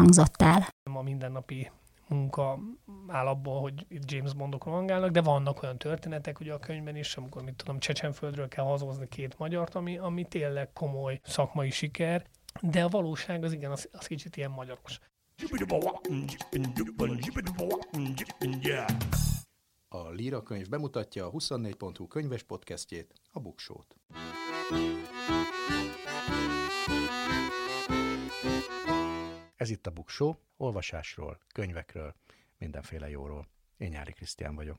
hangzott el. A mindennapi munka áll abból, hogy itt James Bondok rohangálnak, de vannak olyan történetek ugye a könyvben is, amikor, mit tudom, Csecsenföldről kell hazozni két magyart, ami, ami tényleg komoly szakmai siker, de a valóság az igen, az, az kicsit ilyen magyaros. A Líra könyv bemutatja a 24.hu könyves podcastjét, a Buksót. Ez itt a Buksó, olvasásról, könyvekről, mindenféle jóról. Én Nyári Krisztián vagyok.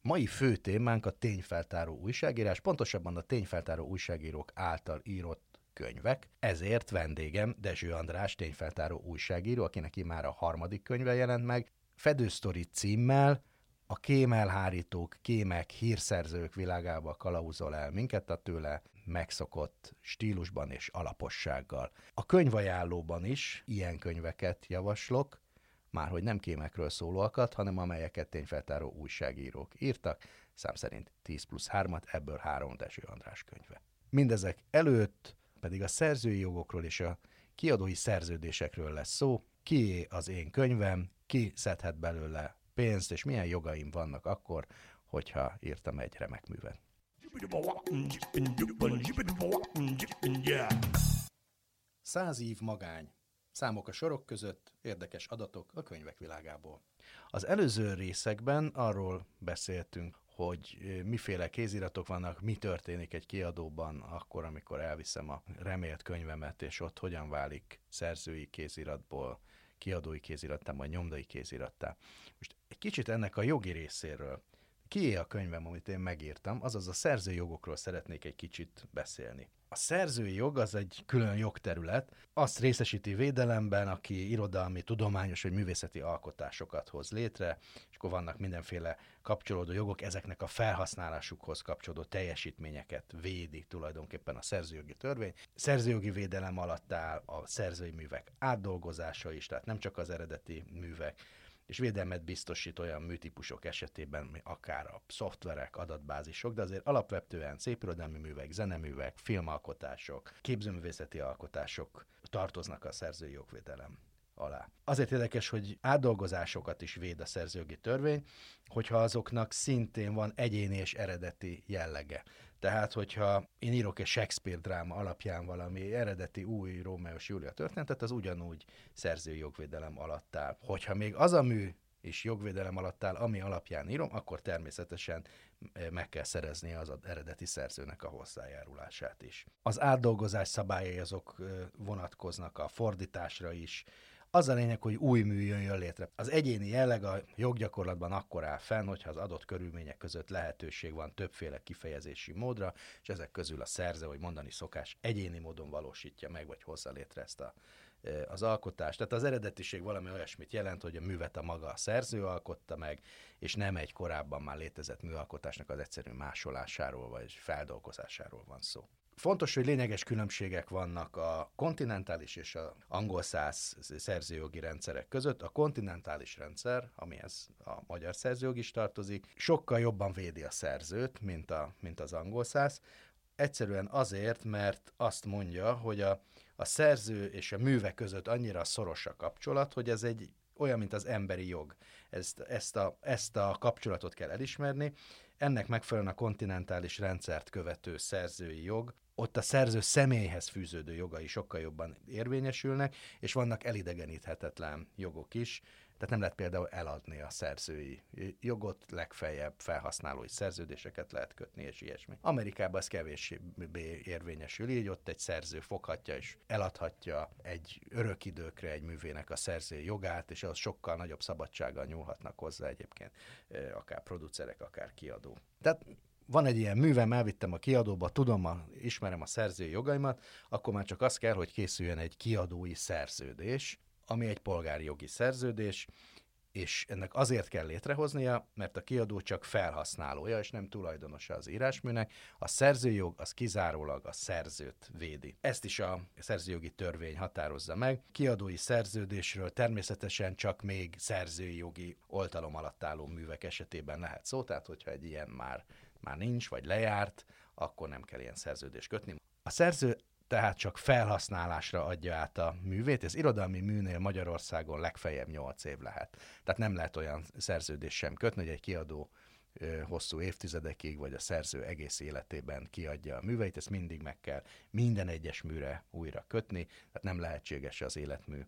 Mai fő témánk a tényfeltáró újságírás, pontosabban a tényfeltáró újságírók által írott könyvek, ezért vendégem Dezső András tényfeltáró újságíró, akinek már a harmadik könyve jelent meg, Fedősztori címmel a kémelhárítók, kémek, hírszerzők világába kalauzol el minket a tőle megszokott stílusban és alapossággal. A könyvajánlóban is ilyen könyveket javaslok, már hogy nem kémekről szólóakat, hanem amelyeket tényfeltáró újságírók írtak, szám szerint 10 plusz 3-at, ebből 3 Dezső András könyve. Mindezek előtt pedig a szerzői jogokról és a kiadói szerződésekről lesz szó, kié az én könyvem, ki szedhet belőle pénzt, és milyen jogaim vannak akkor, hogyha írtam egy remek művet. Száz év magány. Számok a sorok között, érdekes adatok a könyvek világából. Az előző részekben arról beszéltünk, hogy miféle kéziratok vannak, mi történik egy kiadóban akkor, amikor elviszem a remélt könyvemet, és ott hogyan válik szerzői kéziratból kiadói kézirattá, vagy nyomdai kézirattá. Most egy kicsit ennek a jogi részéről. Kié a könyvem, amit én megírtam, azaz a szerzői jogokról szeretnék egy kicsit beszélni. A szerzői jog az egy külön jogterület, azt részesíti védelemben, aki irodalmi, tudományos vagy művészeti alkotásokat hoz létre, és akkor vannak mindenféle kapcsolódó jogok, ezeknek a felhasználásukhoz kapcsolódó teljesítményeket védi tulajdonképpen a szerzőjogi törvény. Szerzőjogi védelem alatt áll a szerzői művek átdolgozása is, tehát nem csak az eredeti művek, és védelmet biztosít olyan műtípusok esetében, akár a szoftverek, adatbázisok, de azért alapvetően szépirodalmi művek, zeneművek, filmalkotások, képzőművészeti alkotások tartoznak a szerzői jogvédelem alá. Azért érdekes, hogy átdolgozásokat is véd a szerzőjogi törvény, hogyha azoknak szintén van egyéni és eredeti jellege. Tehát, hogyha én írok egy Shakespeare dráma alapján valami eredeti új Rómeó és Júlia történetet, az ugyanúgy szerzői jogvédelem alatt áll. Hogyha még az a mű és jogvédelem alatt áll, ami alapján írom, akkor természetesen eh, meg kell szerezni az eredeti szerzőnek a hozzájárulását is. Az átdolgozás szabályai azok eh, vonatkoznak a fordításra is, az a lényeg, hogy új mű jön létre. Az egyéni jelleg a joggyakorlatban akkor áll fenn, hogyha az adott körülmények között lehetőség van többféle kifejezési módra, és ezek közül a szerző, hogy mondani szokás, egyéni módon valósítja meg, vagy hozza létre ezt a az alkotás. Tehát az eredetiség valami olyasmit jelent, hogy a művet a maga a szerző alkotta meg, és nem egy korábban már létezett műalkotásnak az egyszerű másolásáról vagy feldolgozásáról van szó. Fontos, hogy lényeges különbségek vannak a kontinentális és a angol száz szerzőjogi rendszerek között. A kontinentális rendszer, amihez a magyar szerzőjog is tartozik, sokkal jobban védi a szerzőt, mint, a, mint az angol száz. Egyszerűen azért, mert azt mondja, hogy a, a szerző és a műve között annyira szoros a kapcsolat, hogy ez egy olyan, mint az emberi jog. Ezt, ezt, a, ezt a kapcsolatot kell elismerni. Ennek megfelelően a kontinentális rendszert követő szerzői jog ott a szerző személyhez fűződő jogai sokkal jobban érvényesülnek, és vannak elidegeníthetetlen jogok is, tehát nem lehet például eladni a szerzői jogot, legfeljebb felhasználói szerződéseket lehet kötni, és ilyesmi. Amerikában ez kevésbé érvényesül, így ott egy szerző foghatja és eladhatja egy örök időkre egy művének a szerzői jogát, és az sokkal nagyobb szabadsággal nyúlhatnak hozzá egyébként akár producerek, akár kiadó. Tehát van egy ilyen művem, elvittem a kiadóba, tudom, a, ismerem a szerzői jogaimat, akkor már csak az kell, hogy készüljön egy kiadói szerződés, ami egy polgári jogi szerződés, és ennek azért kell létrehoznia, mert a kiadó csak felhasználója, és nem tulajdonosa az írásműnek. A szerzőjog az kizárólag a szerzőt védi. Ezt is a szerzőjogi törvény határozza meg. Kiadói szerződésről természetesen csak még szerzői jogi oltalom alatt álló művek esetében lehet szó, tehát hogyha egy ilyen már, már nincs, vagy lejárt, akkor nem kell ilyen szerződést kötni. A szerző tehát csak felhasználásra adja át a művét. Ez irodalmi műnél Magyarországon legfeljebb 8 év lehet. Tehát nem lehet olyan szerződés sem kötni, hogy egy kiadó hosszú évtizedekig, vagy a szerző egész életében kiadja a műveit, ezt mindig meg kell minden egyes műre újra kötni, tehát nem lehetséges az életmű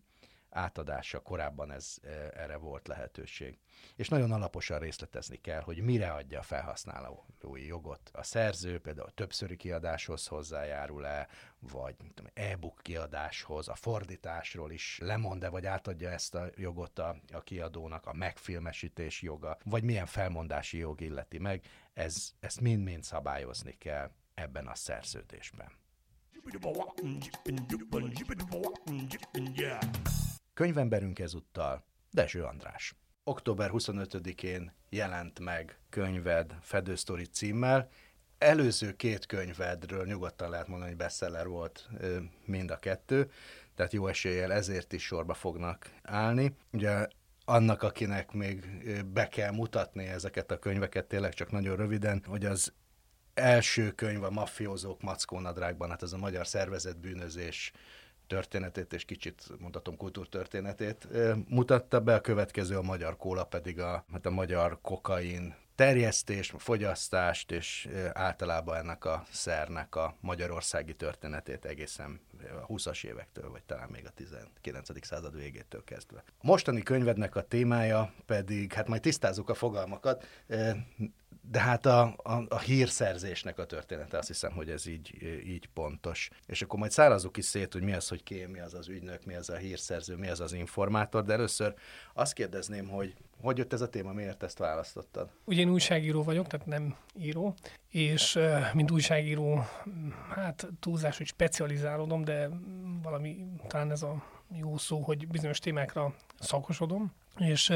átadása, korábban ez erre volt lehetőség. És nagyon alaposan részletezni kell, hogy mire adja a felhasználói jogot. A szerző például a többszöri kiadáshoz hozzájárul-e, vagy e-book kiadáshoz, a fordításról is lemond-e, vagy átadja ezt a jogot a, a kiadónak, a megfilmesítés joga, vagy milyen felmondási jog illeti meg, ez, ezt mind-mind szabályozni kell ebben a szerződésben. Könyvemberünk ezúttal Dezső András. Október 25-én jelent meg könyved Fedősztori címmel. Előző két könyvedről nyugodtan lehet mondani, hogy bestseller volt mind a kettő, tehát jó eséllyel ezért is sorba fognak állni. Ugye annak, akinek még be kell mutatni ezeket a könyveket, tényleg csak nagyon röviden, hogy az első könyv a Maffiózók Mackónadrágban, hát ez a magyar szervezetbűnözés történetét és kicsit mondhatom kultúrtörténetét mutatta be, a következő a magyar kóla pedig a, hát a magyar kokain terjesztés, fogyasztást és általában ennek a szernek a magyarországi történetét egészen a 20-as évektől, vagy talán még a 19. század végétől kezdve. A mostani könyvednek a témája pedig, hát majd tisztázzuk a fogalmakat, de hát a, a, a hírszerzésnek a története, azt hiszem, hogy ez így, így pontos. És akkor majd szárazunk is szét, hogy mi az, hogy ki, mi az az ügynök, mi az a hírszerző, mi az az informátor, de először azt kérdezném, hogy hogy jött ez a téma, miért ezt választottad? Ugye én újságíró vagyok, tehát nem író, és mint újságíró, hát túlzás, hogy specializálódom, de valami, talán ez a jó szó, hogy bizonyos témákra szakosodom, és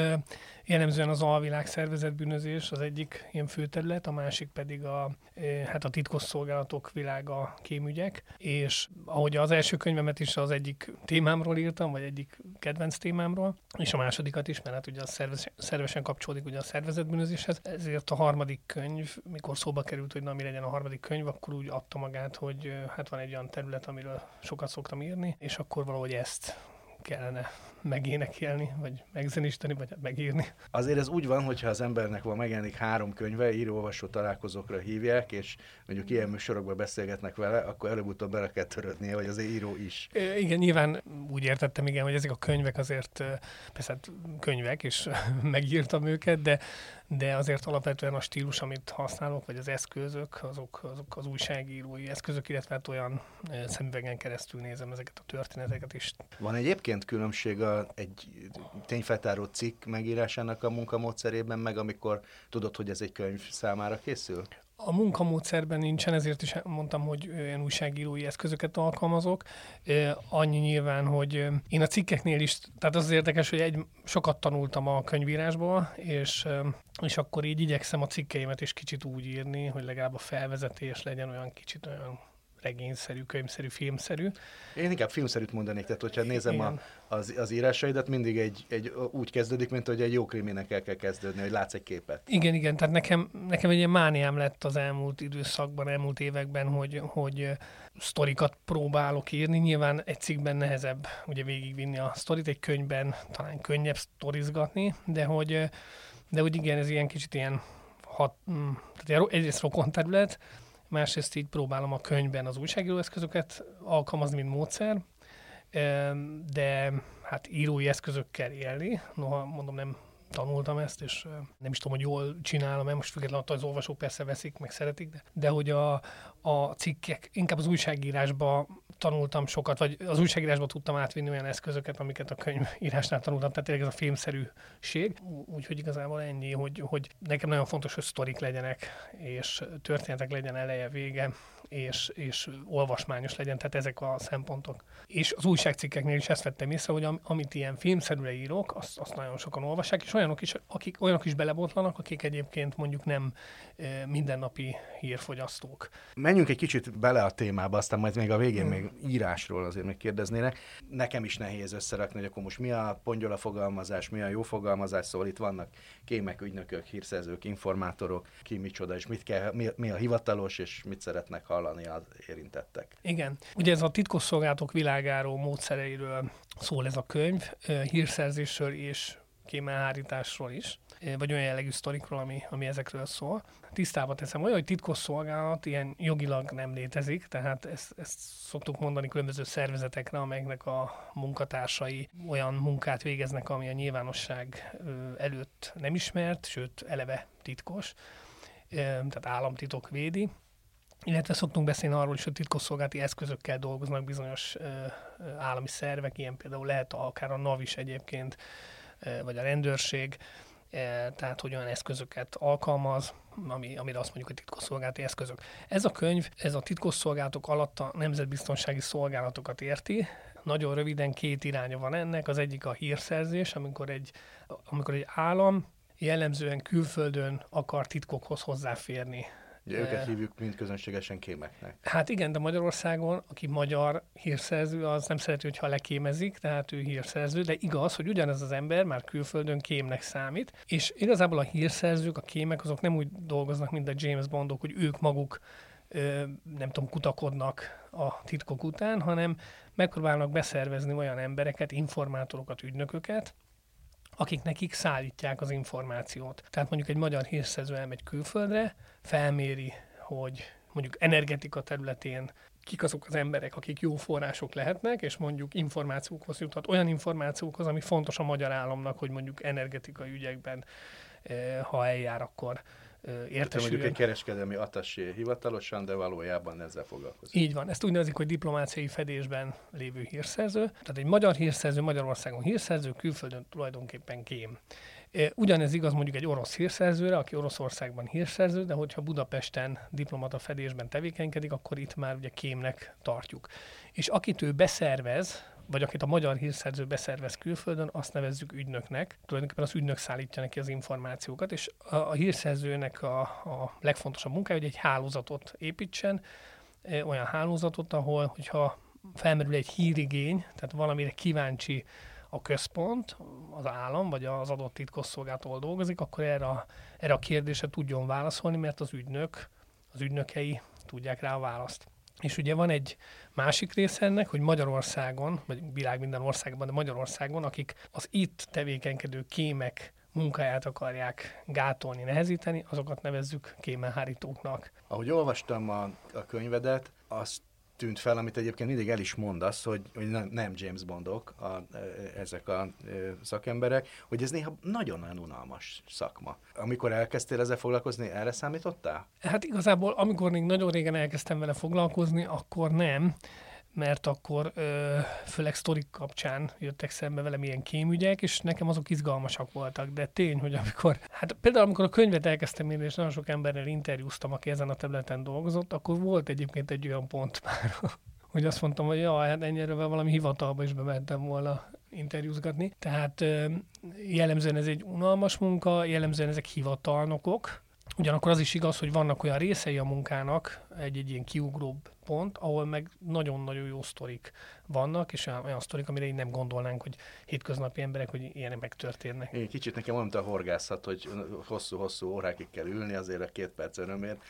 jellemzően az alvilág szervezetbűnözés az egyik ilyen főterület, a másik pedig a, hát a titkosszolgálatok világa kémügyek, és ahogy az első könyvemet is az egyik témámról írtam, vagy egyik kedvenc témámról, és a másodikat is, mert hát ugye az szerves, szervesen kapcsolódik ugye a szervezetbűnözéshez, ezért a harmadik könyv, mikor szóba került, hogy na mi legyen a harmadik könyv, akkor úgy adta magát, hogy hát van egy olyan terület, amiről sokat szoktam írni, és akkor valahogy ezt kellene megénekelni, vagy megzenisteni, vagy megírni. Azért ez úgy van, hogyha az embernek van megjelenik három könyve, író-olvasó találkozókra hívják, és mondjuk ilyen műsorokban beszélgetnek vele, akkor előbb-utóbb bele kell törődnie, vagy az író is. É, igen, nyilván úgy értettem, igen, hogy ezek a könyvek azért, persze hát könyvek, és megírtam őket, de, de azért alapvetően a stílus, amit használok, vagy az eszközök, azok, azok az újságírói eszközök, illetve hát olyan szemüvegen keresztül nézem ezeket a történeteket is. Van egyébként különbség a, egy tényfeltáró cikk megírásának a munkamódszerében, meg amikor tudod, hogy ez egy könyv számára készül? A munkamódszerben nincsen, ezért is mondtam, hogy olyan újságírói eszközöket alkalmazok. Annyi nyilván, hogy én a cikkeknél is, tehát az, az érdekes, hogy egy, sokat tanultam a könyvírásból, és, és akkor így igyekszem a cikkeimet is kicsit úgy írni, hogy legalább a felvezetés legyen olyan kicsit olyan regényszerű, könyvszerű, filmszerű. Én inkább filmszerűt mondanék, tehát hogyha nézem a, az, az írásaidat, mindig egy, egy, úgy kezdődik, mint hogy egy jó kriminek el kell kezdődni, hogy látsz egy képet. Igen, igen, tehát nekem, nekem egy ilyen mániám lett az elmúlt időszakban, elmúlt években, hogy, hogy sztorikat próbálok írni. Nyilván egy cikkben nehezebb ugye végigvinni a sztorit, egy könyvben talán könnyebb sztorizgatni, de hogy, de hogy igen, ez ilyen kicsit ilyen hat, mm, tehát egyrészt rokon terület, másrészt így próbálom a könyvben az újságíróeszközöket alkalmazni, mint módszer, de hát írói eszközökkel élni, noha mondom nem tanultam ezt, és nem is tudom, hogy jól csinálom, mert most függetlenül attól, az olvasók persze veszik, meg szeretik, de, de hogy a, a cikkek, inkább az újságírásba tanultam sokat, vagy az újságírásban tudtam átvinni olyan eszközöket, amiket a könyvírásnál tanultam, tehát tényleg ez a filmszerűség. Úgyhogy igazából ennyi, hogy, hogy nekem nagyon fontos, hogy sztorik legyenek, és történetek legyen eleje, vége, és, és olvasmányos legyen, tehát ezek a szempontok. És az újságcikkeknél is ezt vettem észre, hogy am, amit ilyen filmszerűre írok, azt, azt nagyon sokan olvassák, és olyanok is, akik, olyanok is belebotlanak, akik egyébként mondjuk nem e, mindennapi hírfogyasztók. Menjünk egy kicsit bele a témába, aztán majd még a végén hmm. még írásról azért még kérdeznének. Nekem is nehéz összerakni, hogy akkor most mi a pongyola fogalmazás, mi a jó fogalmazás, szóval itt vannak kémek, ügynökök, hírszerzők, informátorok, ki micsoda, és mit kell, mi, mi a hivatalos, és mit szeretnek hallani az érintettek. Igen. Ugye ez a titkosszolgálatok világáról, módszereiről szól ez a könyv, hírszerzésről és kémelhárításról is, vagy olyan jellegű sztorikról, ami, ami ezekről szól. Tisztába teszem, olyan, hogy titkosszolgálat ilyen jogilag nem létezik, tehát ezt, ezt szoktuk mondani különböző szervezetekre, amelyeknek a munkatársai olyan munkát végeznek, ami a nyilvánosság előtt nem ismert, sőt eleve titkos, tehát államtitok védi illetve szoktunk beszélni arról is, hogy titkosszolgálati eszközökkel dolgoznak bizonyos ö, állami szervek, ilyen például lehet akár a NAV is egyébként, ö, vagy a rendőrség, ö, tehát hogy olyan eszközöket alkalmaz, ami, amire azt mondjuk, hogy titkosszolgálati eszközök. Ez a könyv, ez a titkosszolgálatok alatt a nemzetbiztonsági szolgálatokat érti, nagyon röviden két iránya van ennek. Az egyik a hírszerzés, amikor egy, amikor egy állam jellemzően külföldön akar titkokhoz hozzáférni Ugye őket hívjuk mind közönségesen kémeknek. Hát igen, de Magyarországon, aki magyar hírszerző, az nem szereti, hogyha lekémezik, tehát ő hírszerző, de igaz, hogy ugyanez az ember már külföldön kémnek számít, és igazából a hírszerzők, a kémek, azok nem úgy dolgoznak, mint a James Bondok, hogy ők maguk nem tudom, kutakodnak a titkok után, hanem megpróbálnak beszervezni olyan embereket, informátorokat, ügynököket, akik nekik szállítják az információt. Tehát mondjuk egy magyar hírszerző elmegy külföldre, felméri, hogy mondjuk energetika területén kik azok az emberek, akik jó források lehetnek, és mondjuk információkhoz juthat, olyan információkhoz, ami fontos a magyar államnak, hogy mondjuk energetikai ügyekben, eh, ha eljár, akkor értesüljön. mondjuk egy kereskedelmi atasé hivatalosan, de valójában ezzel foglalkozik. Így van. Ezt úgy nevezik, hogy diplomáciai fedésben lévő hírszerző. Tehát egy magyar hírszerző, Magyarországon hírszerző, külföldön tulajdonképpen kém. Ugyanez igaz mondjuk egy orosz hírszerzőre, aki Oroszországban hírszerző, de hogyha Budapesten diplomata fedésben tevékenykedik, akkor itt már ugye kémnek tartjuk. És akit ő beszervez, vagy akit a magyar hírszerző beszervez külföldön, azt nevezzük ügynöknek. Tulajdonképpen az ügynök szállítja neki az információkat, és a, a hírszerzőnek a, a legfontosabb munkája, hogy egy hálózatot építsen, olyan hálózatot, ahol, hogyha felmerül egy hírigény, tehát valamire kíváncsi a központ, az állam, vagy az adott titkosszolgáltól dolgozik, akkor erre a, erre a kérdésre tudjon válaszolni, mert az ügynök, az ügynökei tudják rá a választ. És ugye van egy másik része ennek, hogy Magyarországon, vagy világ minden országban, de Magyarországon, akik az itt tevékenykedő kémek munkáját akarják gátolni, nehezíteni, azokat nevezzük kémelhárítóknak. Ahogy olvastam a, a könyvedet, azt tűnt fel, amit egyébként mindig el is mondasz, hogy, hogy nem, James Bondok a, e, ezek a, a e, szakemberek, hogy ez néha nagyon-nagyon unalmas szakma. Amikor elkezdtél ezzel foglalkozni, erre számítottál? Hát igazából, amikor még nagyon régen elkezdtem vele foglalkozni, akkor nem mert akkor ö, főleg sztorik kapcsán jöttek szembe velem ilyen kémügyek, és nekem azok izgalmasak voltak, de tény, hogy amikor, hát például amikor a könyvet elkezdtem írni, és nagyon sok emberrel interjúztam, aki ezen a területen dolgozott, akkor volt egyébként egy olyan pont már, hogy azt mondtam, hogy ja, hát ennyire valami hivatalba is bementem volna interjúzgatni. Tehát jellemzően ez egy unalmas munka, jellemzően ezek hivatalnokok, Ugyanakkor az is igaz, hogy vannak olyan részei a munkának, egy-egy ilyen kiugróbb pont, ahol meg nagyon-nagyon jó sztorik vannak, és olyan, olyan sztorik, amire így nem gondolnánk, hogy hétköznapi emberek, hogy ilyenek megtörténnek. Én kicsit nekem olyan, a horgászat, hogy hosszú-hosszú órákig kell ülni azért a két perc örömért,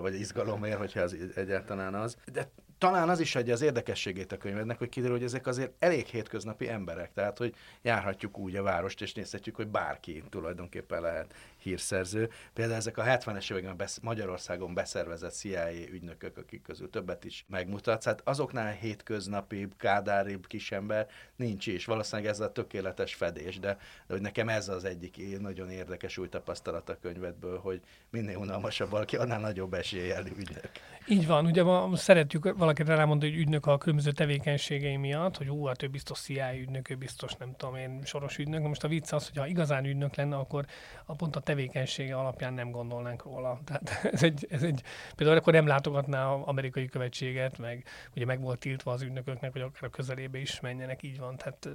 vagy izgalomért, hogyha az egyáltalán az. De talán az is adja az érdekességét a könyvednek, hogy kiderül, hogy ezek azért elég hétköznapi emberek, tehát hogy járhatjuk úgy a várost, és nézhetjük, hogy bárki tulajdonképpen lehet hírszerző. Például ezek a 70-es években besz- Magyarországon beszervezett CIA ügynökök, akik közül többet is megmutatsz, hát azoknál hétköznapi, kádáribb kisember nincs is. Valószínűleg ez a tökéletes fedés, de, de hogy nekem ez az egyik nagyon érdekes új tapasztalat a könyvedből, hogy minél unalmasabb valaki, annál nagyobb eséllyel ügynök. Így van, ugye ma szeretjük valaki rámondta, hogy ügynök a különböző tevékenységei miatt, hogy ú, hát ő biztos CIA ügynök, ő biztos nem tudom én, soros ügynök. Most a vicc az, hogy ha igazán ügynök lenne, akkor a pont a tevékenysége alapján nem gondolnánk róla. Tehát ez egy, ez egy például akkor nem látogatná az amerikai követséget, meg ugye meg volt tiltva az ügynököknek, hogy akár a közelébe is menjenek, így van. Tehát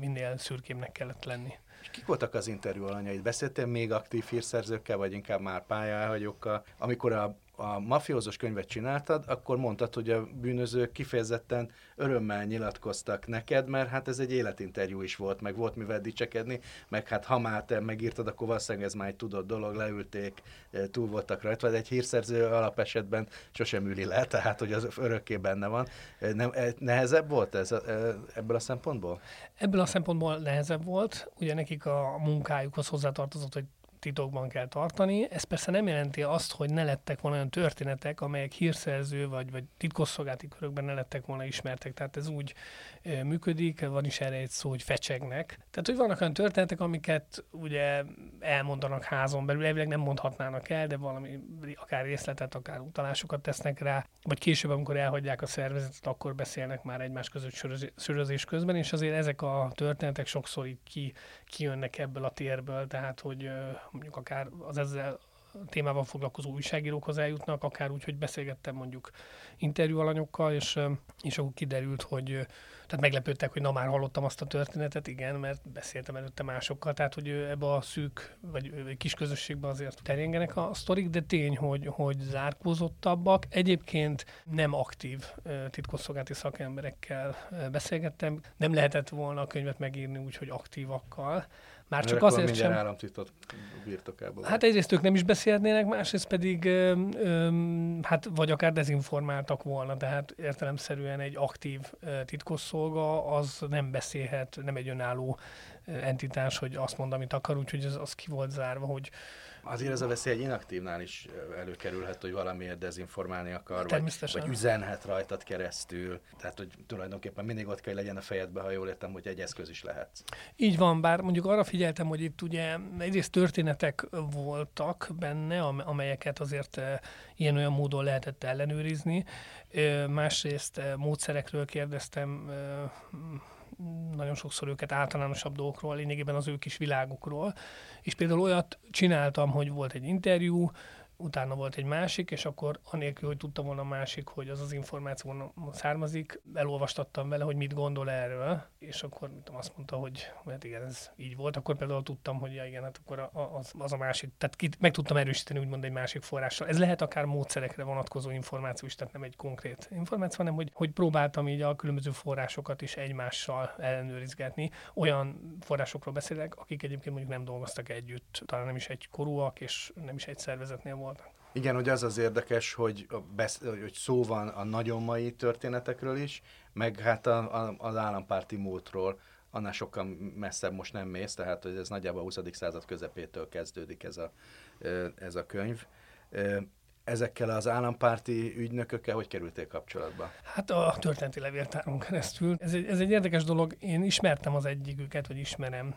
minél szürkémnek kellett lenni. És kik voltak az interjú alanyait? Beszéltél még aktív hírszerzőkkel, vagy inkább már pályáhagyókkal? Amikor a a mafiózos könyvet csináltad, akkor mondtad, hogy a bűnözők kifejezetten örömmel nyilatkoztak neked, mert hát ez egy életinterjú is volt, meg volt mivel dicsekedni, meg hát ha már te megírtad, akkor valószínűleg ez már egy tudott dolog, leülték, eh, túl voltak rajta, de egy hírszerző alapesetben sosem üli le, tehát hogy az örökké benne van. Eh, nem, eh, nehezebb volt ez ebből a szempontból? Ebből a szempontból nehezebb volt, ugye nekik a munkájukhoz hozzátartozott, hogy titokban kell tartani. Ez persze nem jelenti azt, hogy ne lettek volna olyan történetek, amelyek hírszerző vagy, vagy titkosszolgálati körökben ne lettek volna ismertek. Tehát ez úgy működik, van is erre egy szó, hogy fecsegnek. Tehát, hogy vannak olyan történetek, amiket ugye elmondanak házon belül, elvileg nem mondhatnának el, de valami akár részletet, akár utalásokat tesznek rá, vagy később, amikor elhagyják a szervezetet, akkor beszélnek már egymás között sörözés közben, és azért ezek a történetek sokszor így ki, kijönnek ebből a térből, tehát, hogy mondjuk akár az ezzel témával foglalkozó újságírókhoz eljutnak, akár úgy, hogy beszélgettem mondjuk interjú alanyokkal, és, és akkor kiderült, hogy tehát meglepődtek, hogy na már hallottam azt a történetet, igen, mert beszéltem előtte másokkal, tehát hogy ebbe a szűk, vagy kis közösségben azért terjengenek a sztorik, de tény, hogy, hogy zárkózottabbak. Egyébként nem aktív titkosszolgálati szakemberekkel beszélgettem, nem lehetett volna a könyvet megírni úgy, hogy aktívakkal, már csak Mert azért sem... államtitok birtokában. Hát egyrészt ők nem is beszélnének, másrészt pedig ö, ö, hát vagy akár dezinformáltak volna, tehát értelemszerűen egy aktív titkosszolga az nem beszélhet, nem egy önálló entitás, hogy azt mond, amit akar, úgyhogy az, az ki volt zárva, hogy Azért ez a veszély egy inaktívnál is előkerülhet, hogy valamiért dezinformálni akar, vagy, vagy üzenhet rajtad keresztül. Tehát, hogy tulajdonképpen mindig ott kell, legyen a fejedbe, ha jól értem, hogy egy eszköz is lehet. Így van, bár mondjuk arra figyeltem, hogy itt ugye egyrészt történetek voltak benne, amelyeket azért ilyen-olyan módon lehetett ellenőrizni. Másrészt módszerekről kérdeztem nagyon sokszor őket általánosabb dolgokról, lényegében az ő kis világukról. És például olyat csináltam, hogy volt egy interjú, utána volt egy másik, és akkor anélkül, hogy tudtam volna a másik, hogy az az információ származik, elolvastattam vele, hogy mit gondol erről, és akkor tudom, azt mondta, hogy hát igen, ez így volt, akkor például tudtam, hogy ja, igen, hát akkor az, az a másik, tehát ki, meg tudtam erősíteni úgymond egy másik forrással. Ez lehet akár módszerekre vonatkozó információ is, tehát nem egy konkrét információ, hanem hogy, hogy próbáltam így a különböző forrásokat is egymással ellenőrizgetni. Olyan forrásokról beszélek, akik egyébként mondjuk nem dolgoztak együtt, talán nem is egy korúak, és nem is egy szervezetnél voltak. Igen, hogy az az érdekes, hogy, besz- hogy szó van a nagyon mai történetekről is, meg hát a, a, az állampárti múltról, annál sokkal messzebb most nem mész, tehát hogy ez nagyjából a 20. század közepétől kezdődik ez a, ez a könyv ezekkel az állampárti ügynökökkel hogy kerültél kapcsolatba? Hát a történeti levéltáron keresztül. Ez egy, ez egy érdekes dolog. Én ismertem az egyiküket, vagy ismerem.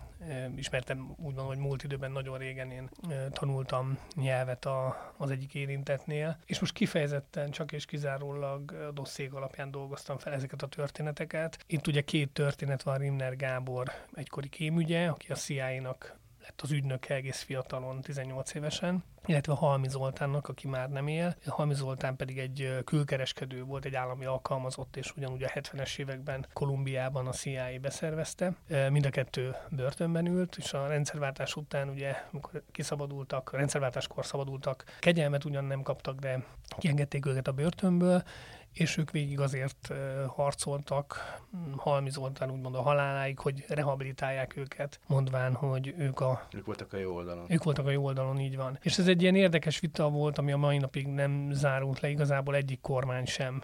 Ismertem úgy van, hogy múlt időben nagyon régen én tanultam nyelvet a, az egyik érintetnél, és most kifejezetten csak és kizárólag a dosszék alapján dolgoztam fel ezeket a történeteket. Itt ugye két történet van, Rimner Gábor egykori kémügye, aki a CIA-nak lett az ügynök egész fiatalon, 18 évesen, illetve Halmi Zoltánnak, aki már nem él. Halmi Zoltán pedig egy külkereskedő volt, egy állami alkalmazott, és ugyanúgy a 70-es években Kolumbiában a CIA beszervezte. Mind a kettő börtönben ült, és a rendszerváltás után ugye, amikor kiszabadultak, a rendszerváltáskor szabadultak, kegyelmet ugyan nem kaptak, de kiengedték őket a börtönből, és ők végig azért harcoltak, Halmi Zoltán úgymond a haláláig, hogy rehabilitálják őket, mondván, hogy ők a... Ők voltak a jó oldalon. Ők voltak a jó oldalon, így van. És ez egy ilyen érdekes vita volt, ami a mai napig nem zárult le, igazából egyik kormány sem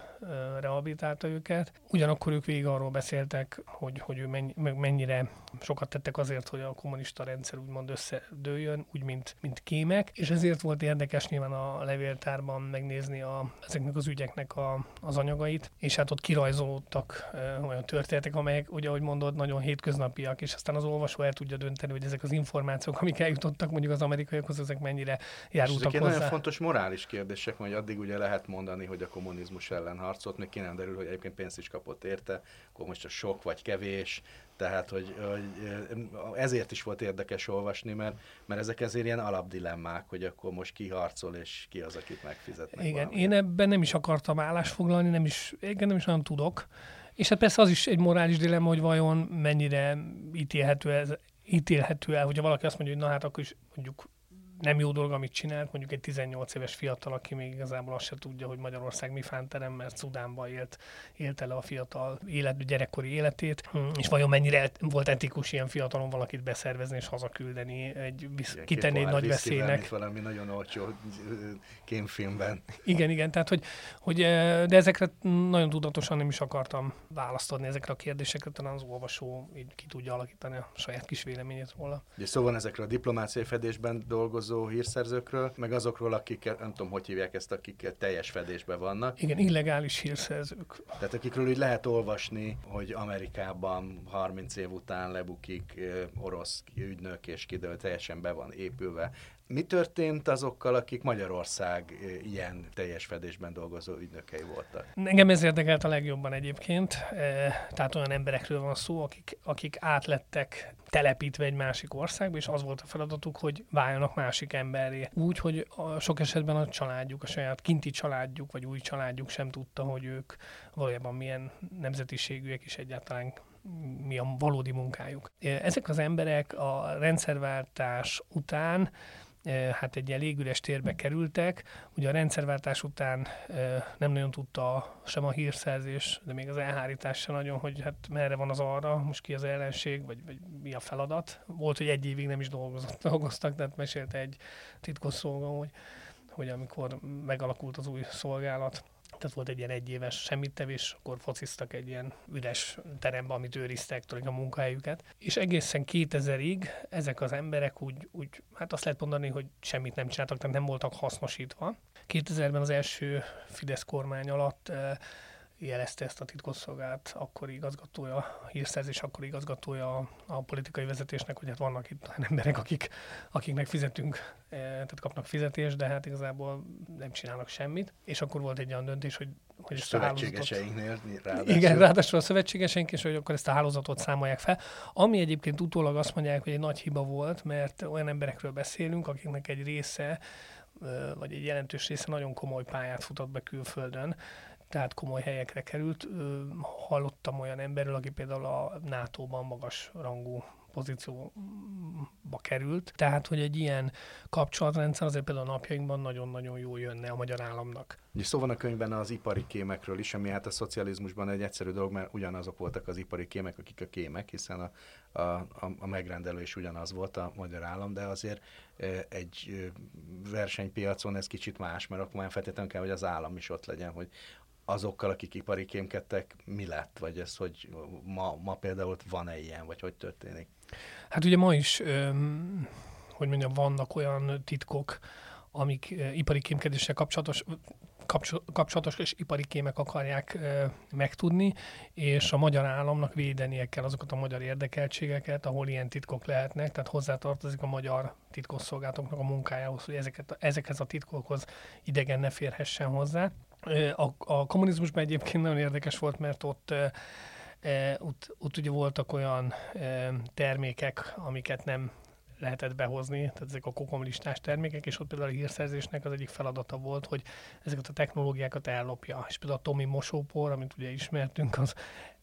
rehabilitálta őket. Ugyanakkor ők végig arról beszéltek, hogy, hogy ő mennyire sokat tettek azért, hogy a kommunista rendszer úgymond összedőjön, úgy, mint, mint kémek, és ezért volt érdekes nyilván a levéltárban megnézni a, ezeknek az ügyeknek a az anyagait, és hát ott kirajzolódtak olyan történetek, amelyek, ugye, ahogy mondod, nagyon hétköznapiak, és aztán az olvasó el tudja dönteni, hogy ezek az információk, amik eljutottak mondjuk az amerikaiakhoz, ezek mennyire járultak és hozzá. nagyon fontos morális kérdések, hogy addig ugye lehet mondani, hogy a kommunizmus ellen harcolt, még ki nem derül, hogy egyébként pénzt is kapott érte, akkor most a sok vagy kevés, tehát, hogy, hogy ezért is volt érdekes olvasni, mert, mert ezek ezért ilyen alapdilemmák, hogy akkor most ki harcol, és ki az, akit megfizetnek. Igen, valamit. én ebben nem is akartam állásfoglalni, nem is, igen, nem is nagyon tudok. És hát persze az is egy morális dilemma, hogy vajon mennyire ítélhető, ez, ítélhető el, hogyha valaki azt mondja, hogy na hát akkor is mondjuk nem jó dolog, amit csinált, mondjuk egy 18 éves fiatal, aki még igazából azt se tudja, hogy Magyarország mi fánterem, mert Szudánban élt, élt el a fiatal élet, gyerekkori életét, hm, és vajon mennyire volt etikus ilyen fiatalon valakit beszervezni és hazaküldeni, egy, visz, kitenni egy nagy veszélynek. Valami nagyon olcsó kémfilmben. Igen, igen, tehát hogy, hogy, de ezekre nagyon tudatosan nem is akartam választ adni ezekre a kérdésekre, talán az olvasó így ki tudja alakítani a saját kis véleményét róla. Ugye szó van ezekről a diplomáciai fedésben dolgozó hírszerzőkről, meg azokról, akik, nem tudom, hogy hívják ezt, akik teljes fedésben vannak. Igen, illegális hírszerzők. Tehát akikről úgy lehet olvasni, hogy Amerikában 30 év után lebukik orosz ügynök, és kiderül, teljesen be van épülve mi történt azokkal, akik Magyarország ilyen teljes fedésben dolgozó ügynökei voltak? Engem ez érdekelt a legjobban egyébként. Eh, tehát olyan emberekről van szó, akik, akik átlettek telepítve egy másik országba, és az volt a feladatuk, hogy váljanak másik emberré. Úgy, hogy a sok esetben a családjuk, a saját kinti családjuk, vagy új családjuk sem tudta, hogy ők valójában milyen nemzetiségűek is egyáltalán mi a valódi munkájuk. Ezek az emberek a rendszerváltás után hát egy ilyen légüres térbe kerültek. Ugye a rendszerváltás után nem nagyon tudta sem a hírszerzés, de még az elhárítás sem nagyon, hogy hát merre van az arra, most ki az ellenség, vagy, vagy mi a feladat. Volt, hogy egy évig nem is dolgozott, dolgoztak, tehát mesélte egy titkosszolgó, hogy, hogy amikor megalakult az új szolgálat, tehát volt egy ilyen egyéves semmittevés, akkor fociztak egy ilyen üres terembe, amit őriztek tőlük a munkahelyüket. És egészen 2000-ig ezek az emberek úgy, úgy, hát azt lehet mondani, hogy semmit nem csináltak, tehát nem voltak hasznosítva. 2000-ben az első Fidesz kormány alatt eh, jelezte ezt a titkosszolgált akkori igazgatója, a hírszerzés akkori igazgatója a, a politikai vezetésnek, hogy hát vannak itt emberek, akik, akiknek fizetünk, e, tehát kapnak fizetést, de hát igazából nem csinálnak semmit. És akkor volt egy olyan döntés, hogy, hogy ezt a szövetségeseinknél ráadásul. Igen, ráadásul a szövetségeseink, és hogy akkor ezt a hálózatot számolják fel. Ami egyébként utólag azt mondják, hogy egy nagy hiba volt, mert olyan emberekről beszélünk, akiknek egy része vagy egy jelentős része nagyon komoly pályát futott be külföldön, tehát komoly helyekre került. Hallottam olyan emberről, aki például a NATO-ban magas rangú pozícióba került. Tehát, hogy egy ilyen kapcsolatrendszer azért például a napjainkban nagyon-nagyon jó jönne a magyar államnak. Ugye szó van a könyvben az ipari kémekről is, ami hát a szocializmusban egy egyszerű dolog, mert ugyanazok voltak az ipari kémek, akik a kémek, hiszen a, a, a megrendelő is ugyanaz volt a magyar állam, de azért egy versenypiacon ez kicsit más, mert akkor már feltétlenül kell, hogy az állam is ott legyen, hogy azokkal, akik ipari kémkedtek, mi lett? Vagy ez, hogy ma, ma például van-e ilyen, vagy hogy történik? Hát ugye ma is, hogy mondjam, vannak olyan titkok, amik ipari kémkedéssel kapcsolatos, kapcsolatos és ipari kémek akarják megtudni, és a magyar államnak védenie kell azokat a magyar érdekeltségeket, ahol ilyen titkok lehetnek, tehát hozzátartozik a magyar titkosszolgálatoknak a munkájához, hogy ezeket, ezekhez a titkokhoz idegen ne férhessen hozzá. A, a kommunizmusban egyébként nagyon érdekes volt, mert ott ott, ott ugye voltak olyan termékek, amiket nem lehetett behozni, tehát ezek a kokomlistás termékek, és ott például a hírszerzésnek az egyik feladata volt, hogy ezeket a technológiákat ellopja. És például a Tomi mosópor, amit ugye ismertünk, az,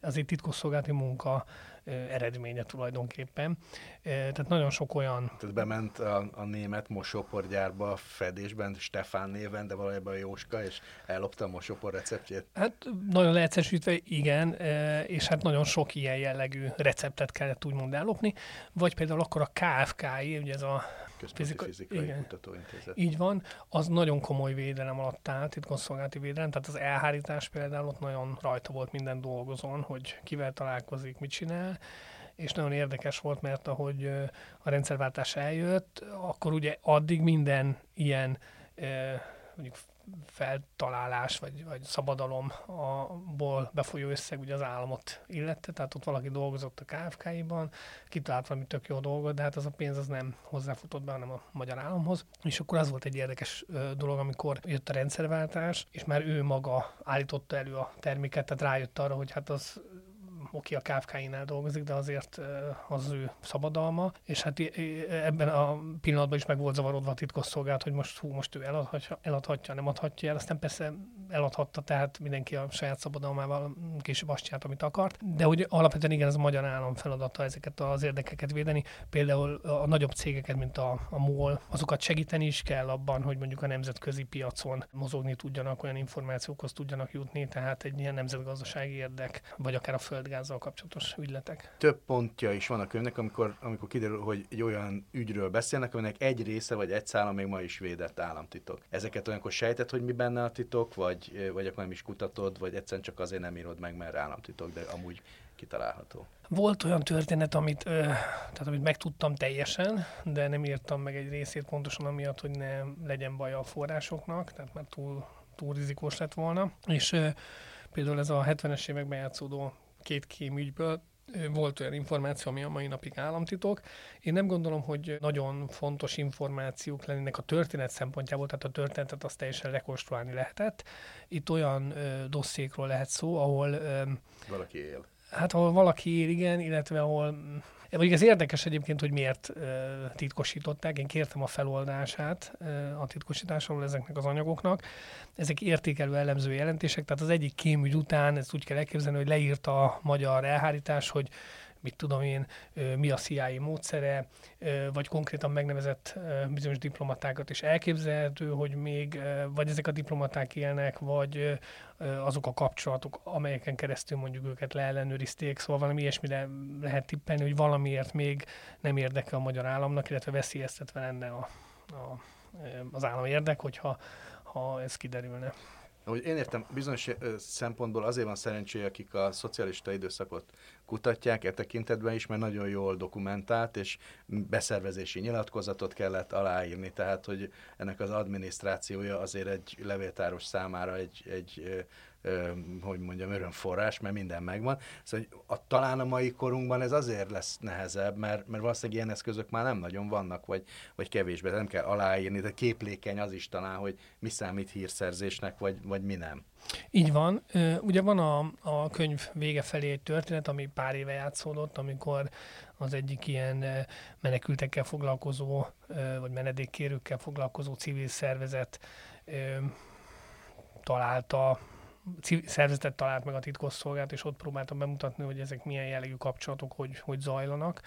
az egy titkosszolgálati munka eredménye tulajdonképpen. Tehát nagyon sok olyan... Tehát bement a, a német mosóporgyárba fedésben, Stefán néven, de valójában Jóska, és ellopta a mosópor receptjét? Hát nagyon leegyszerűsítve igen, és hát nagyon sok ilyen jellegű receptet kellett úgymond ellopni, vagy például akkor a KFKI, ugye ez a Központi Fizika, Fizikai igen, Kutatóintézet. Így van, az nagyon komoly védelem alatt állt, titkosszolgálati védelem, tehát az elhárítás például ott nagyon rajta volt minden dolgozón, hogy kivel találkozik, mit csinál, és nagyon érdekes volt, mert ahogy a rendszerváltás eljött, akkor ugye addig minden ilyen mondjuk feltalálás vagy, vagy szabadalomból befolyó összeg ugye az államot illette, tehát ott valaki dolgozott a KFK-iban, kitalált valami tök jó dolgot, de hát az a pénz az nem hozzáfutott be, hanem a magyar államhoz. És akkor az volt egy érdekes dolog, amikor jött a rendszerváltás, és már ő maga állította elő a terméket, tehát rájött arra, hogy hát az oké, a KFK-nál dolgozik, de azért az ő szabadalma, és hát ebben a pillanatban is meg volt zavarodva a titkosszolgálat, hogy most hú, most ő eladhatja, eladhatja, nem adhatja el, aztán persze eladhatta, tehát mindenki a saját szabadalmával később azt csinált, amit akart. De hogy alapvetően igen, ez a magyar állam feladata ezeket az érdekeket védeni. Például a nagyobb cégeket, mint a, a MOL, azokat segíteni is kell abban, hogy mondjuk a nemzetközi piacon mozogni tudjanak, olyan információkhoz tudjanak jutni, tehát egy ilyen nemzetgazdasági érdek, vagy akár a földgázzal kapcsolatos ügyletek. Több pontja is van a könyvnek, amikor, amikor kiderül, hogy egy olyan ügyről beszélnek, aminek egy része vagy egy szála még ma is védett államtitok. Ezeket olyankor sejtett, hogy mi benne a titok, vagy vagy, vagy akkor nem is kutatod, vagy egyszerűen csak azért nem írod meg, mert államtitok, de amúgy kitalálható. Volt olyan történet, amit, ö, tehát amit megtudtam teljesen, de nem írtam meg egy részét pontosan amiatt, hogy ne legyen baj a forrásoknak, tehát már túl, túl rizikós lett volna. És ö, például ez a 70-es években játszódó két kémügyből volt olyan információ, ami a mai napig államtitok. Én nem gondolom, hogy nagyon fontos információk lennének a történet szempontjából, tehát a történetet azt teljesen rekonstruálni lehetett. Itt olyan ö, dosszékról lehet szó, ahol... Ö, valaki él. Hát ahol valaki él, igen, illetve ahol vagy ez érdekes egyébként, hogy miért uh, titkosították. Én kértem a feloldását uh, a titkosításról ezeknek az anyagoknak. Ezek értékelő elemző jelentések, tehát az egyik kémügy után, ezt úgy kell elképzelni, hogy leírta a magyar elhárítás, hogy mit tudom én, mi a CIA módszere, vagy konkrétan megnevezett bizonyos diplomatákat is elképzelhető, hogy még vagy ezek a diplomaták élnek, vagy azok a kapcsolatok, amelyeken keresztül mondjuk őket leellenőrizték, szóval valami ilyesmire lehet tippelni, hogy valamiért még nem érdekel a magyar államnak, illetve veszélyeztetve lenne a, a, az állam érdek, hogyha ha ez kiderülne. Ahogy én értem, bizonyos szempontból azért van szerencsé, akik a szocialista időszakot kutatják e tekintetben is, mert nagyon jól dokumentált, és beszervezési nyilatkozatot kellett aláírni, tehát hogy ennek az adminisztrációja azért egy levéltáros számára egy, egy hogy mondjam, örömforrás, mert minden megvan. Szóval a, talán a mai korunkban ez azért lesz nehezebb, mert, mert valószínűleg ilyen eszközök már nem nagyon vannak, vagy, vagy kevésbé, nem kell aláírni, de képlékeny az is talán, hogy mi számít hírszerzésnek, vagy, vagy mi nem. Így van. Ugye van a, a könyv vége felé egy történet, ami pár éve játszódott, amikor az egyik ilyen menekültekkel foglalkozó, vagy menedékkérőkkel foglalkozó civil szervezet találta szervezetet talált meg a titkosszolgálat, és ott próbáltam bemutatni, hogy ezek milyen jellegű kapcsolatok, hogy, hogy zajlanak.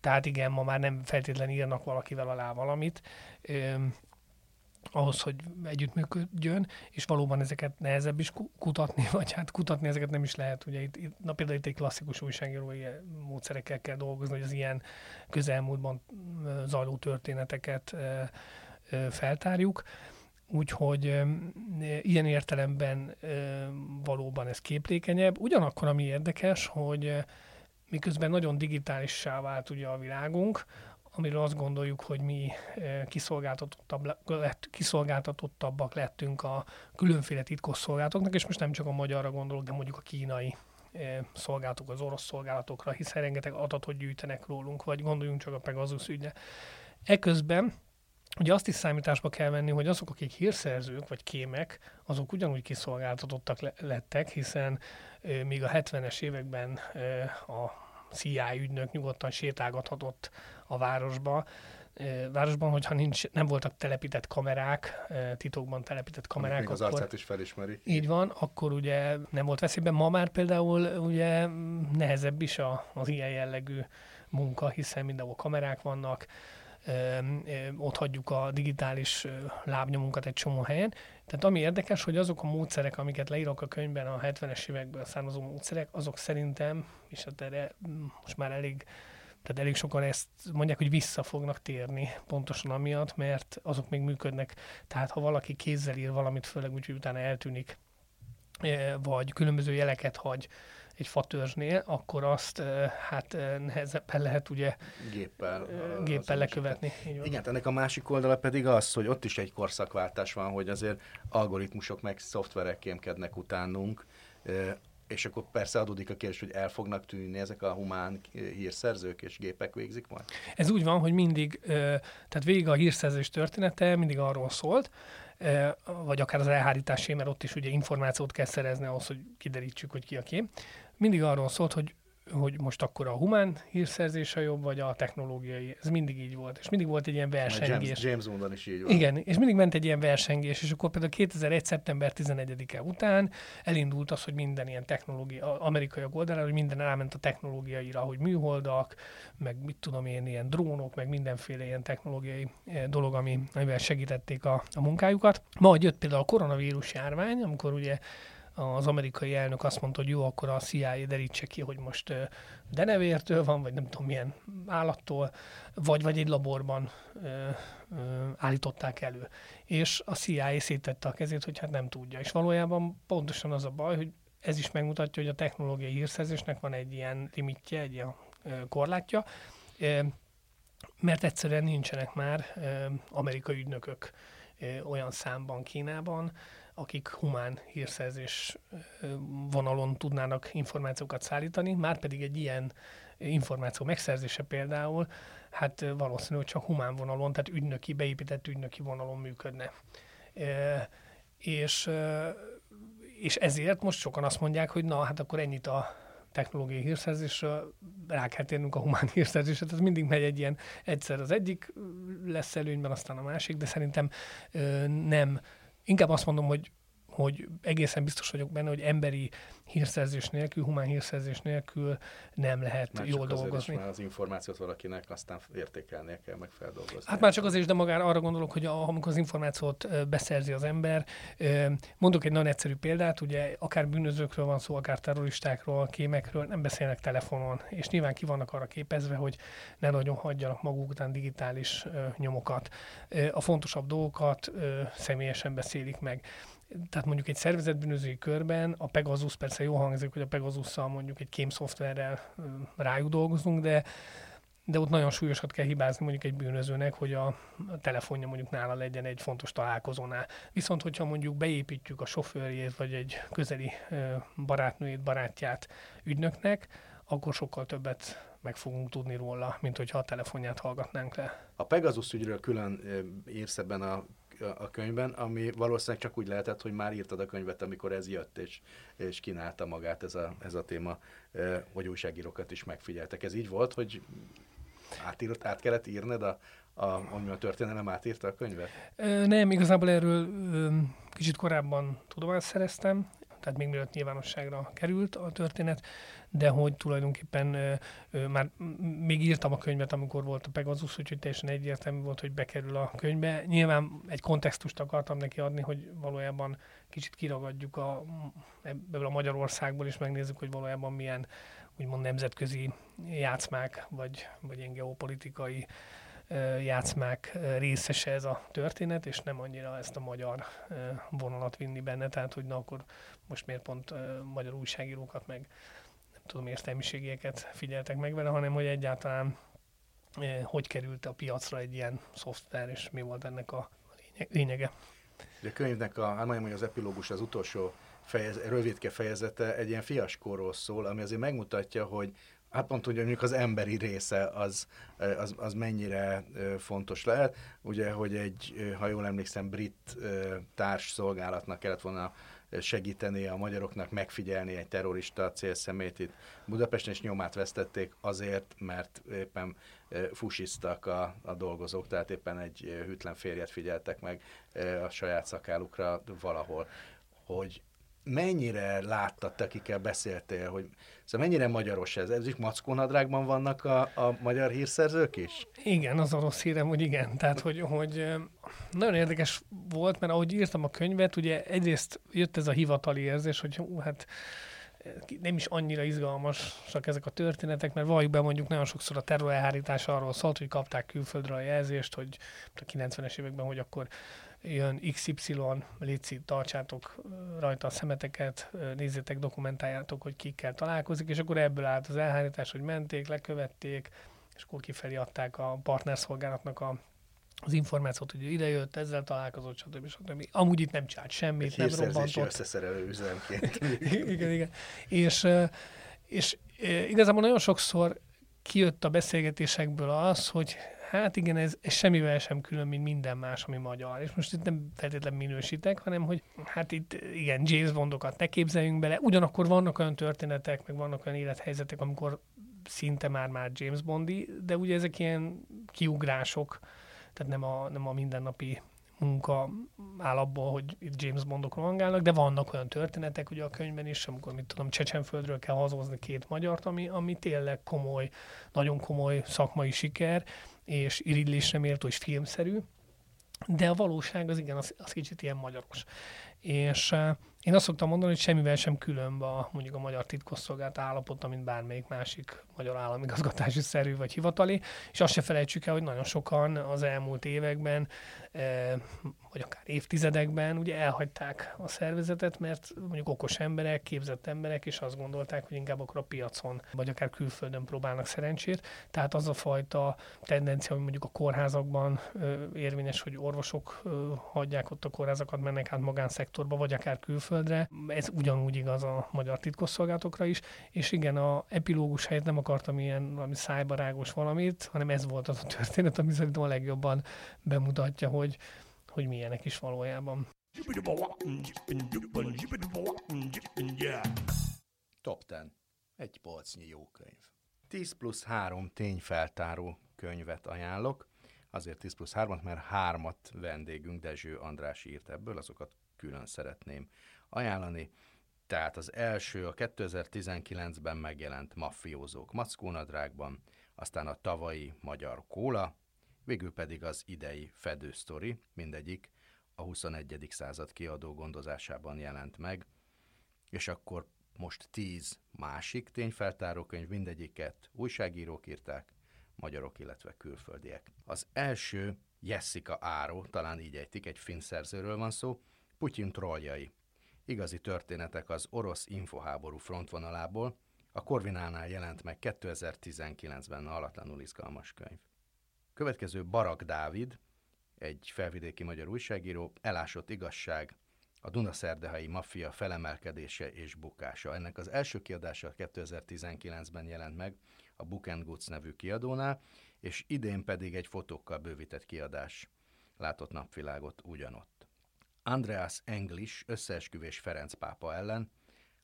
Tehát igen, ma már nem feltétlenül írnak valakivel alá valamit, ahhoz, hogy együttműködjön, és valóban ezeket nehezebb is kutatni, vagy hát kutatni ezeket nem is lehet. Ugye itt, itt na például itt egy klasszikus újságírói módszerekkel kell dolgozni, hogy az ilyen közelmúltban zajló történeteket feltárjuk. Úgyhogy ilyen értelemben valóban ez képlékenyebb. Ugyanakkor, ami érdekes, hogy miközben nagyon digitálissá vált ugye a világunk, amiről azt gondoljuk, hogy mi kiszolgáltatottabb, lett, kiszolgáltatottabbak lettünk a különféle titkosszolgálatoknak, és most nem csak a magyarra gondolok, de mondjuk a kínai szolgálatok, az orosz szolgálatokra, hiszen rengeteg adatot gyűjtenek rólunk, vagy gondoljunk csak a Pegasus ügyre. Eközben Ugye azt is számításba kell venni, hogy azok, akik hírszerzők vagy kémek, azok ugyanúgy kiszolgáltatottak lettek, hiszen e, míg a 70-es években a CIA ügynök nyugodtan sétálgathatott a városba, városban, hogyha nincs, nem voltak telepített kamerák, titokban telepített kamerák. Még az akkor, arcát is felismeri. Így van, akkor ugye nem volt veszélyben. Ma már például ugye nehezebb is a, az ilyen jellegű munka, hiszen mindenhol kamerák vannak, ott hagyjuk a digitális lábnyomunkat egy csomó helyen. Tehát ami érdekes, hogy azok a módszerek, amiket leírok a könyvben, a 70-es évekből származó módszerek, azok szerintem, és hát erre most már elég tehát elég sokan ezt mondják, hogy vissza fognak térni pontosan amiatt, mert azok még működnek. Tehát ha valaki kézzel ír valamit, főleg úgy, hogy utána eltűnik vagy különböző jeleket hagy egy fatörzsnél, akkor azt hát nehezebben lehet ugye géppel, géppel lekövetni. Igen, ennek a másik oldala pedig az, hogy ott is egy korszakváltás van, hogy azért algoritmusok meg szoftverek kémkednek utánunk, és akkor persze adódik a kérdés, hogy el fognak tűnni ezek a humán hírszerzők, és gépek végzik majd? Ez úgy van, hogy mindig, tehát végig a hírszerzés története mindig arról szólt, vagy akár az elhárításé, mert ott is ugye információt kell szerezni ahhoz, hogy kiderítsük, hogy ki a kém. Mindig arról szólt, hogy hogy most akkor a humán hírszerzés a jobb, vagy a technológiai. Ez mindig így volt. És mindig volt egy ilyen versengés. James, James Bondon is így volt. Igen, és mindig ment egy ilyen versengés, és akkor például 2001. szeptember 11-e után elindult az, hogy minden ilyen technológia, amerikai oldalára, hogy minden elment a technológiaira, hogy műholdak, meg mit tudom én, ilyen drónok, meg mindenféle ilyen technológiai eh, dolog, ami, amivel segítették a, a munkájukat. Majd jött például a koronavírus járvány, amikor ugye az amerikai elnök azt mondta, hogy jó, akkor a CIA derítse ki, hogy most denevértől van, vagy nem tudom milyen állattól, vagy, vagy egy laborban ö, ö, állították elő. És a CIA szétette a kezét, hogy hát nem tudja. És valójában pontosan az a baj, hogy ez is megmutatja, hogy a technológiai hírszerzésnek van egy ilyen limitje, egy ilyen korlátja, mert egyszerűen nincsenek már amerikai ügynökök olyan számban Kínában, akik humán hírszerzés vonalon tudnának információkat szállítani, már pedig egy ilyen információ megszerzése például, hát valószínű, hogy csak humán vonalon, tehát ügynöki, beépített ügynöki vonalon működne. És, és ezért most sokan azt mondják, hogy na, hát akkor ennyit a technológiai hírszerzésről, rá kell térnünk a humán hírszerzésre, tehát mindig megy egy ilyen, egyszer az egyik lesz előnyben, aztán a másik, de szerintem nem inkább azt mondom, hogy hogy egészen biztos vagyok benne, hogy emberi hírszerzés nélkül, humán hírszerzés nélkül nem lehet már jól dolgozni. Is, az információt valakinek aztán értékelnie kell, meg feldolgozni. Hát már csak azért is, de magára arra gondolok, hogy amikor az információt beszerzi az ember, mondok egy nagyon egyszerű példát, ugye akár bűnözőkről van szó, akár terroristákról, kémekről, nem beszélnek telefonon, és nyilván ki vannak arra képezve, hogy ne nagyon hagyjanak maguk után digitális nyomokat. A fontosabb dolgokat személyesen beszélik meg tehát mondjuk egy szervezetbűnözői körben a Pegasus persze jó hangzik, hogy a Pegasusszal mondjuk egy kém szoftverrel rájuk dolgozunk, de de ott nagyon súlyosat kell hibázni mondjuk egy bűnözőnek, hogy a telefonja mondjuk nála legyen egy fontos találkozónál. Viszont, hogyha mondjuk beépítjük a sofőrjét, vagy egy közeli barátnőjét, barátját ügynöknek, akkor sokkal többet meg fogunk tudni róla, mint hogyha a telefonját hallgatnánk le. A Pegasus ügyről külön írsz ebben a a könyvben, ami valószínűleg csak úgy lehetett, hogy már írtad a könyvet, amikor ez jött, és, és kínálta magát ez a, ez a téma, hogy újságírókat is megfigyeltek. Ez így volt, hogy átírt, át kellett írned a, a, ami a történelem átírta a könyvet? Nem, igazából erről kicsit korábban tudomást szereztem, tehát még mielőtt nyilvánosságra került a történet, de hogy tulajdonképpen ö, ö, már még írtam a könyvet, amikor volt a Pegasus, úgyhogy teljesen egyértelmű volt, hogy bekerül a könyvbe. Nyilván egy kontextust akartam neki adni, hogy valójában kicsit kiragadjuk a, ebből a Magyarországból, és megnézzük, hogy valójában milyen úgymond nemzetközi játszmák, vagy, vagy ilyen geopolitikai játszmák részese ez a történet, és nem annyira ezt a magyar vonalat vinni benne, tehát hogy na akkor most miért pont magyar újságírókat meg nem tudom értelmiségieket figyeltek meg vele, hanem hogy egyáltalán hogy került a piacra egy ilyen szoftver, és mi volt ennek a lényege. A könyvnek a, hát mondjam, hogy az epilógus az utolsó fejez, rövidke fejezete egy ilyen fiaskóról szól, ami azért megmutatja, hogy hát pont, hogy mondjuk az emberi része az, az, az mennyire fontos lehet. Ugye, hogy egy, ha jól emlékszem, brit társ szolgálatnak kellett volna segíteni a magyaroknak megfigyelni egy terrorista célszemét itt Budapesten, és nyomát vesztették azért, mert éppen fusisztak a, a dolgozók, tehát éppen egy hűtlen férjet figyeltek meg a saját szakálukra valahol. Hogy mennyire láttad, akikkel beszéltél, hogy szóval mennyire magyaros ez? Ez is mackónadrágban vannak a, a magyar hírszerzők is? Igen, az a rossz hírem, hogy igen. Tehát, hogy, hogy nagyon érdekes volt, mert ahogy írtam a könyvet, ugye egyrészt jött ez a hivatali érzés, hogy hú, hát nem is annyira izgalmasak ezek a történetek, mert valljuk be mondjuk nagyon sokszor a terror elhárítás arról szólt, hogy kapták külföldre a jelzést, hogy a 90-es években, hogy akkor jön XY, Lici, tartsátok rajta a szemeteket, nézzétek, dokumentáljátok, hogy kikkel találkozik, és akkor ebből állt az elhárítás, hogy menték, lekövették, és akkor kifelé adták a partnerszolgálatnak a az információt, hogy ide jött, ezzel találkozott, stb. stb. Amúgy itt nem csinált semmit, Egy nem robbantott. összeszerelő üzemként. igen, igen. És, és igazából nagyon sokszor kijött a beszélgetésekből az, hogy hát igen, ez, ez semmivel sem külön, mint minden más, ami magyar. És most itt nem feltétlenül minősítek, hanem hogy hát itt igen, James Bondokat ne képzeljünk bele, ugyanakkor vannak olyan történetek, meg vannak olyan élethelyzetek, amikor szinte már-már James Bondi, de ugye ezek ilyen kiugrások, tehát nem a, nem a mindennapi munka áll abból, hogy itt James Bondok rohangálnak, de vannak olyan történetek ugye a könyvben is, amikor, mit tudom, Csecsenföldről kell hazozni két magyart, ami, ami tényleg komoly, nagyon komoly szakmai siker, és irigylésre méltó és filmszerű, de a valóság az igen, az, az kicsit ilyen magyaros. És uh, én azt szoktam mondani, hogy semmivel sem különb a mondjuk a magyar titkosszolgált állapota, mint bármelyik másik magyar államigazgatási szerű vagy hivatali, és azt se felejtsük el, hogy nagyon sokan az elmúlt években vagy akár évtizedekben ugye elhagyták a szervezetet, mert mondjuk okos emberek, képzett emberek, és azt gondolták, hogy inkább akkor a piacon, vagy akár külföldön próbálnak szerencsét. Tehát az a fajta tendencia, hogy mondjuk a kórházakban érvényes, hogy orvosok hagyják ott a kórházakat, mennek át magánszektorba, vagy akár külföldre. Ez ugyanúgy igaz a magyar titkosszolgálatokra is. És igen, a epilógus helyett nem akartam ilyen valami szájbarágos valamit, hanem ez volt az a történet, ami szerintem a legjobban bemutatja, hogy hogy, milyenek is valójában. Top 10. Egy polcnyi jó könyv. 10 plusz 3 tényfeltáró könyvet ajánlok. Azért 10 plusz 3 mert hármat vendégünk Dezső András írt ebből, azokat külön szeretném ajánlani. Tehát az első a 2019-ben megjelent Maffiózók Mackónadrágban, aztán a tavalyi Magyar Kóla, végül pedig az idei fedősztori, mindegyik a 21. század kiadó gondozásában jelent meg, és akkor most tíz másik tényfeltáró könyv, mindegyiket újságírók írták, magyarok, illetve külföldiek. Az első Jessica Áró, talán így ejtik, egy finn szerzőről van szó, Putyin trolljai. Igazi történetek az orosz infoháború frontvonalából, a Korvinálnál jelent meg 2019-ben alatlanul izgalmas könyv. Következő Barak Dávid, egy felvidéki magyar újságíró, elásott igazság, a Dunaszerdehai maffia felemelkedése és bukása. Ennek az első kiadása 2019-ben jelent meg a Book and Goods nevű kiadónál, és idén pedig egy fotókkal bővített kiadás látott napvilágot ugyanott. Andreas English összeesküvés Ferenc pápa ellen,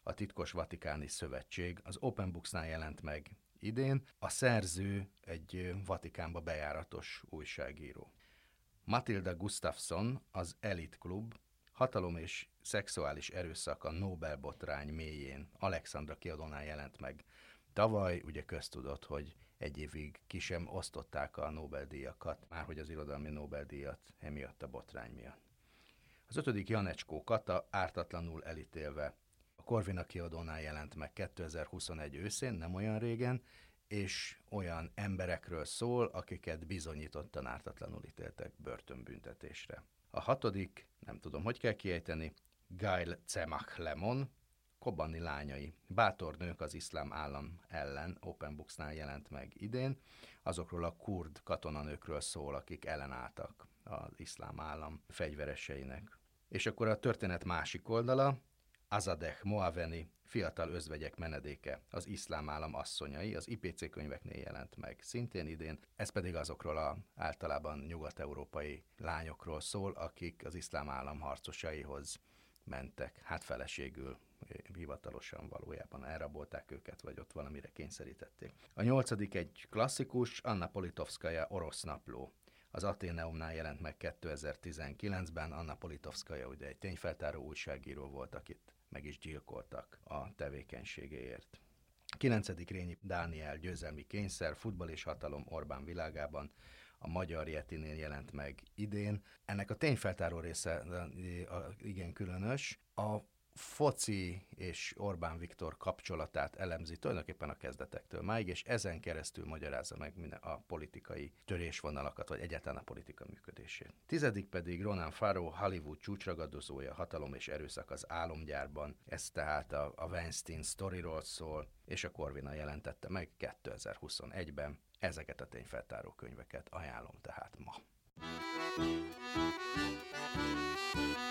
a titkos Vatikáni Szövetség az Open Books-nál jelent meg idén. A szerző egy Vatikánba bejáratos újságíró. Matilda Gustafsson, az Elite Club, hatalom és szexuális erőszak a Nobel-botrány mélyén Alexandra kiadónál jelent meg. Tavaly ugye köztudott, hogy egy évig ki sem osztották a Nobel-díjakat, már hogy az irodalmi Nobel-díjat emiatt a botrány miatt. Az ötödik Janecskó Kata ártatlanul elítélve a Corvina kiadónál jelent meg 2021 őszén, nem olyan régen, és olyan emberekről szól, akiket bizonyítottan ártatlanul ítéltek börtönbüntetésre. A hatodik, nem tudom, hogy kell kiejteni, Gail Cemach Lemon, Kobani lányai, bátor nők az iszlám állam ellen, Open Books-nál jelent meg idén, azokról a kurd katonanőkről szól, akik ellenálltak az iszlám állam fegyvereseinek. És akkor a történet másik oldala, Azadeh Moaveni, fiatal özvegyek menedéke, az iszlám állam asszonyai, az IPC könyveknél jelent meg szintén idén, ez pedig azokról a általában nyugat-európai lányokról szól, akik az iszlám állam harcosaihoz mentek, hát feleségül hivatalosan valójában elrabolták őket, vagy ott valamire kényszerítették. A nyolcadik egy klasszikus, Anna Politovskaya orosz napló. Az Ateneumnál jelent meg 2019-ben, Anna Politovskaya ugye egy tényfeltáró újságíró volt, akit meg is gyilkoltak a tevékenységéért. 9. Rényi Dániel győzelmi kényszer, futball és hatalom Orbán világában a Magyar Jetinél jelent meg idén. Ennek a tényfeltáró része igen különös. A foci és Orbán Viktor kapcsolatát elemzi tulajdonképpen a kezdetektől máig, és ezen keresztül magyarázza meg minden a politikai törésvonalakat, vagy egyáltalán a politika működését. Tizedik pedig Ronan Farrow, Hollywood csúcsragadozója, hatalom és erőszak az álomgyárban, ez tehát a, a Weinstein sztoriról szól, és a Corvina jelentette meg 2021-ben. Ezeket a tényfeltáró könyveket ajánlom tehát ma. thank you